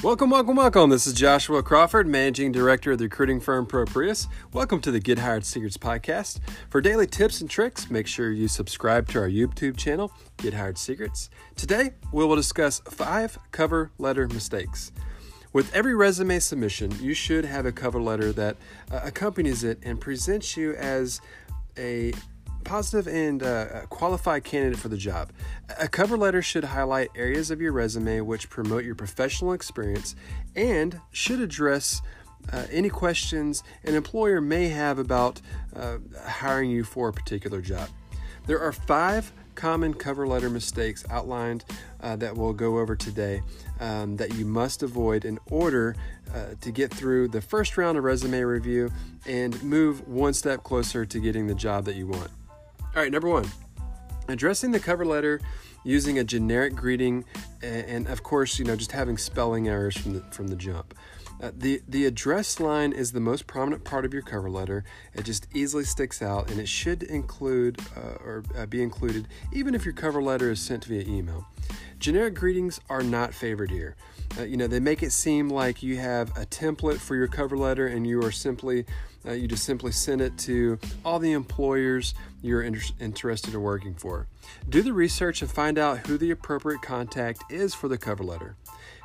Welcome, welcome, welcome. This is Joshua Crawford, Managing Director of the recruiting firm ProPrius. Welcome to the Get Hired Secrets podcast. For daily tips and tricks, make sure you subscribe to our YouTube channel, Get Hired Secrets. Today, we will discuss five cover letter mistakes. With every resume submission, you should have a cover letter that uh, accompanies it and presents you as a positive and uh, qualified candidate for the job. A cover letter should highlight areas of your resume which promote your professional experience and should address uh, any questions an employer may have about uh, hiring you for a particular job. There are five common cover letter mistakes outlined uh, that we'll go over today um, that you must avoid in order uh, to get through the first round of resume review and move one step closer to getting the job that you want. All right, number one, addressing the cover letter using a generic greeting, and, of course, you know, just having spelling errors from the from the jump. Uh, the the address line is the most prominent part of your cover letter. It just easily sticks out, and it should include uh, or uh, be included even if your cover letter is sent via email. Generic greetings are not favored here. Uh, you know, they make it seem like you have a template for your cover letter, and you are simply uh, you just simply send it to all the employers you're inter- interested in working for. Do the research and find out who the appropriate contact is for the cover letter.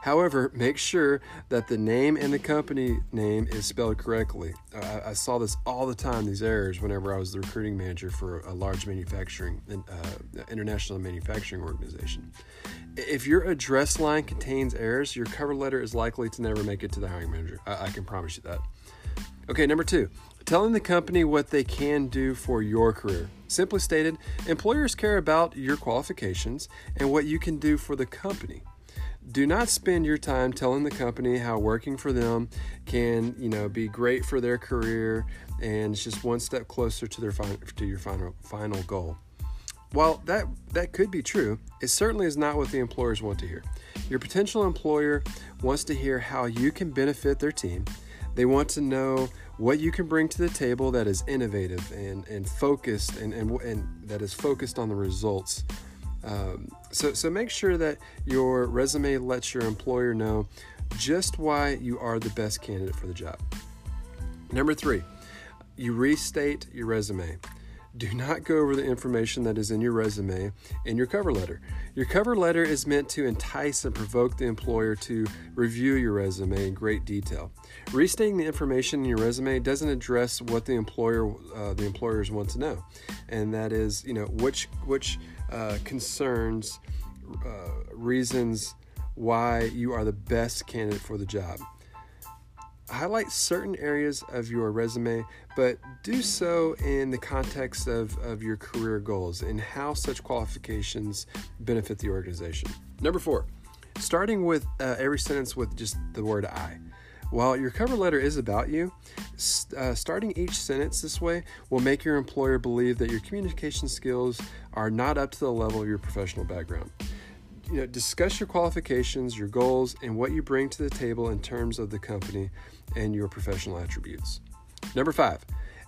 However, make sure that the name and the company name is spelled correctly. Uh, I saw this all the time, these errors, whenever I was the recruiting manager for a large manufacturing, uh, international manufacturing organization. If your address line contains errors, your cover letter is likely to never make it to the hiring manager. I, I can promise you that. Okay, number two, telling the company what they can do for your career. Simply stated, employers care about your qualifications and what you can do for the company. Do not spend your time telling the company how working for them can, you know, be great for their career and it's just one step closer to their fin- to your final final goal. While that that could be true, it certainly is not what the employers want to hear. Your potential employer wants to hear how you can benefit their team they want to know what you can bring to the table that is innovative and, and focused and, and, and that is focused on the results. Um, so, so make sure that your resume lets your employer know just why you are the best candidate for the job. Number three, you restate your resume do not go over the information that is in your resume in your cover letter. Your cover letter is meant to entice and provoke the employer to review your resume in great detail. Restating the information in your resume doesn't address what the employer uh, the employers want to know, and that is, you know, which which uh, concerns, uh, reasons why you are the best candidate for the job highlight certain areas of your resume, but do so in the context of, of your career goals and how such qualifications benefit the organization. Number four, starting with uh, every sentence with just the word I. While your cover letter is about you, uh, starting each sentence this way will make your employer believe that your communication skills are not up to the level of your professional background you know, discuss your qualifications, your goals, and what you bring to the table in terms of the company and your professional attributes. Number five,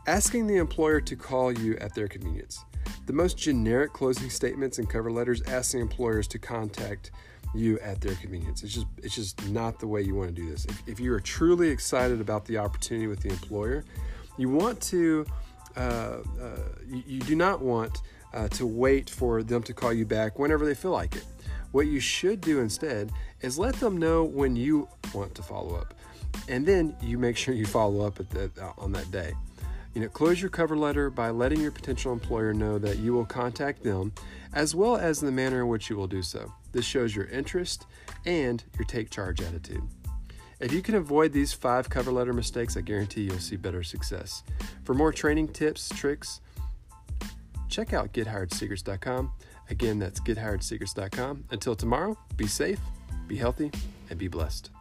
asking the employer to call you at their convenience. The most generic closing statements and cover letters asking employers to contact you at their convenience. It's just it's just not the way you want to do this. If, if you are truly excited about the opportunity with the employer, you want to uh, uh, you, you, do not want uh, to wait for them to call you back whenever they feel like it. What you should do instead is let them know when you want to follow up, and then you make sure you follow up the, uh, on that day. You know, close your cover letter by letting your potential employer know that you will contact them, as well as the manner in which you will do so. This shows your interest and your take charge attitude. If you can avoid these five cover letter mistakes, I guarantee you'll see better success. For more training tips, tricks, check out gethiredsecrets.com. Again, that's gethiredsecrets.com. Until tomorrow, be safe, be healthy, and be blessed.